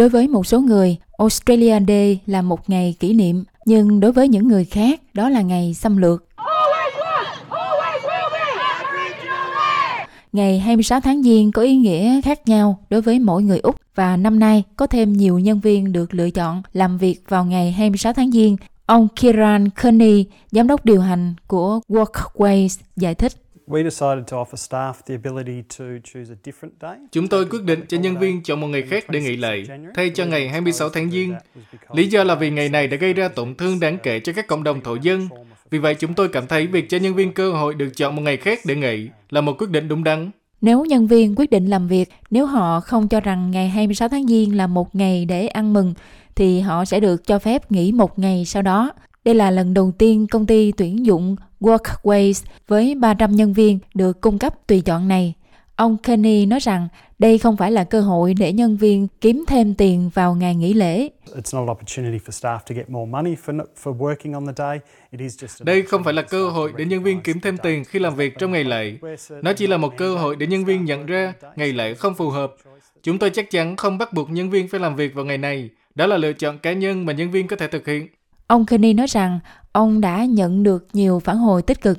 Đối với một số người, Australia Day là một ngày kỷ niệm, nhưng đối với những người khác, đó là ngày xâm lược. Ngày 26 tháng Giêng có ý nghĩa khác nhau đối với mỗi người Úc và năm nay có thêm nhiều nhân viên được lựa chọn làm việc vào ngày 26 tháng Giêng. Ông Kieran Kearney, giám đốc điều hành của Workways, giải thích. Chúng tôi quyết định cho nhân viên chọn một ngày khác để nghỉ lễ, thay cho ngày 26 tháng Giêng. Lý do là vì ngày này đã gây ra tổn thương đáng kể cho các cộng đồng thổ dân. Vì vậy, chúng tôi cảm thấy việc cho nhân viên cơ hội được chọn một ngày khác để nghỉ là một quyết định đúng đắn. Nếu nhân viên quyết định làm việc, nếu họ không cho rằng ngày 26 tháng Giêng là một ngày để ăn mừng, thì họ sẽ được cho phép nghỉ một ngày sau đó. Đây là lần đầu tiên công ty tuyển dụng Workways với 300 nhân viên được cung cấp tùy chọn này. Ông Kenny nói rằng đây không phải là cơ hội để nhân viên kiếm thêm tiền vào ngày nghỉ lễ. Đây không phải là cơ hội để nhân viên kiếm thêm tiền khi làm việc trong ngày lễ. Nó chỉ là một cơ hội để nhân viên nhận ra ngày lễ không phù hợp. Chúng tôi chắc chắn không bắt buộc nhân viên phải làm việc vào ngày này. Đó là lựa chọn cá nhân mà nhân viên có thể thực hiện. Ông Kenny nói rằng ông đã nhận được nhiều phản hồi tích cực.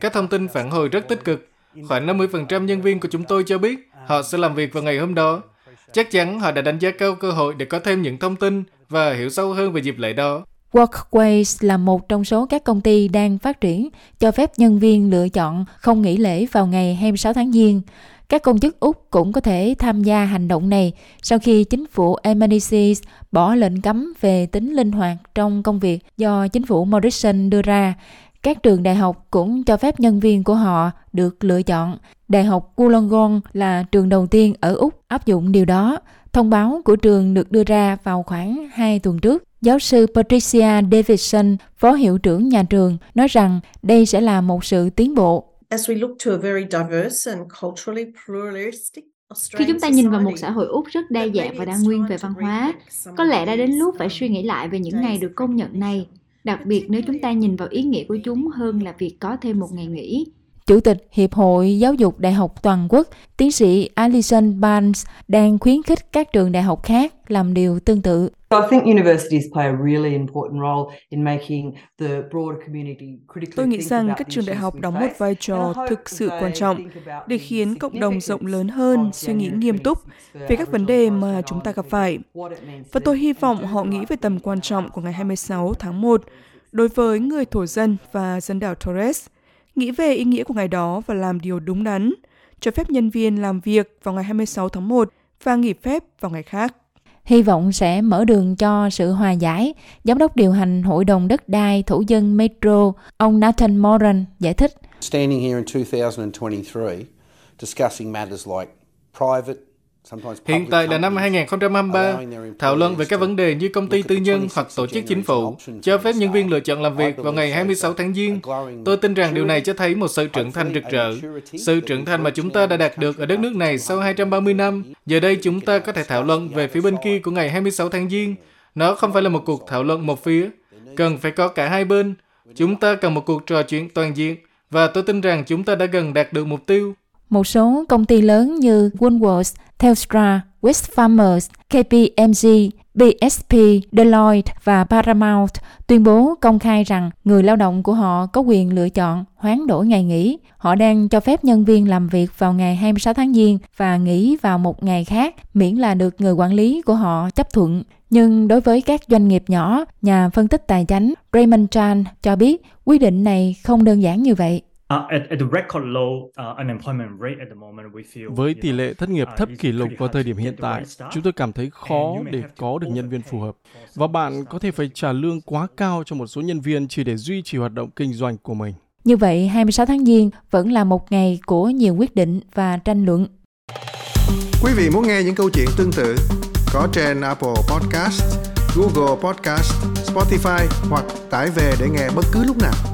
Các thông tin phản hồi rất tích cực. Khoảng 50% nhân viên của chúng tôi cho biết họ sẽ làm việc vào ngày hôm đó. Chắc chắn họ đã đánh giá cao cơ hội để có thêm những thông tin và hiểu sâu hơn về dịp lễ đó. Workways là một trong số các công ty đang phát triển cho phép nhân viên lựa chọn không nghỉ lễ vào ngày 26 tháng Giêng. Các công chức Úc cũng có thể tham gia hành động này sau khi chính phủ Albanese bỏ lệnh cấm về tính linh hoạt trong công việc do chính phủ Morrison đưa ra. Các trường đại học cũng cho phép nhân viên của họ được lựa chọn. Đại học Wollongong là trường đầu tiên ở Úc áp dụng điều đó. Thông báo của trường được đưa ra vào khoảng 2 tuần trước. Giáo sư Patricia Davidson, phó hiệu trưởng nhà trường, nói rằng đây sẽ là một sự tiến bộ khi chúng ta nhìn vào một xã hội Úc rất đa dạng và đa nguyên về văn hóa, có lẽ đã đến lúc phải suy nghĩ lại về những ngày được công nhận này, đặc biệt nếu chúng ta nhìn vào ý nghĩa của chúng hơn là việc có thêm một ngày nghỉ. Chủ tịch Hiệp hội Giáo dục Đại học Toàn quốc, tiến sĩ Alison Barnes đang khuyến khích các trường đại học khác làm điều tương tự. Tôi nghĩ rằng các trường đại học đóng một vai trò thực sự quan trọng để khiến cộng đồng rộng lớn hơn suy nghĩ nghiêm túc về các vấn đề mà chúng ta gặp phải. Và tôi hy vọng họ nghĩ về tầm quan trọng của ngày 26 tháng 1 đối với người thổ dân và dân đảo Torres – nghĩ về ý nghĩa của ngày đó và làm điều đúng đắn, cho phép nhân viên làm việc vào ngày 26 tháng 1 và nghỉ phép vào ngày khác. Hy vọng sẽ mở đường cho sự hòa giải, Giám đốc điều hành Hội đồng đất đai thổ dân Metro, ông Nathan Moran giải thích. Standing here in 2023, discussing matters like private Hiện tại là năm 2023, thảo luận về các vấn đề như công ty tư nhân hoặc tổ chức chính phủ, cho phép nhân viên lựa chọn làm việc vào ngày 26 tháng Giêng. Tôi tin rằng điều này cho thấy một sự trưởng thành rực rỡ, sự trưởng thành mà chúng ta đã đạt được ở đất nước này sau 230 năm. Giờ đây chúng ta có thể thảo luận về phía bên kia của ngày 26 tháng Giêng. Nó không phải là một cuộc thảo luận một phía, cần phải có cả hai bên. Chúng ta cần một cuộc trò chuyện toàn diện, và tôi tin rằng chúng ta đã gần đạt được mục tiêu. Một số công ty lớn như Woolworths, Telstra, Wesfarmers, KPMG, BSP, Deloitte và Paramount tuyên bố công khai rằng người lao động của họ có quyền lựa chọn hoán đổi ngày nghỉ. Họ đang cho phép nhân viên làm việc vào ngày 26 tháng Giêng và nghỉ vào một ngày khác miễn là được người quản lý của họ chấp thuận. Nhưng đối với các doanh nghiệp nhỏ, nhà phân tích tài chính Raymond Chan cho biết quyết định này không đơn giản như vậy. Với tỷ lệ thất nghiệp thấp kỷ lục vào thời điểm hiện tại, chúng tôi cảm thấy khó để có được nhân viên phù hợp. Và bạn có thể phải trả lương quá cao cho một số nhân viên chỉ để duy trì hoạt động kinh doanh của mình. Như vậy, 26 tháng Giêng vẫn là một ngày của nhiều quyết định và tranh luận. Quý vị muốn nghe những câu chuyện tương tự có trên Apple Podcast, Google Podcast, Spotify hoặc tải về để nghe bất cứ lúc nào.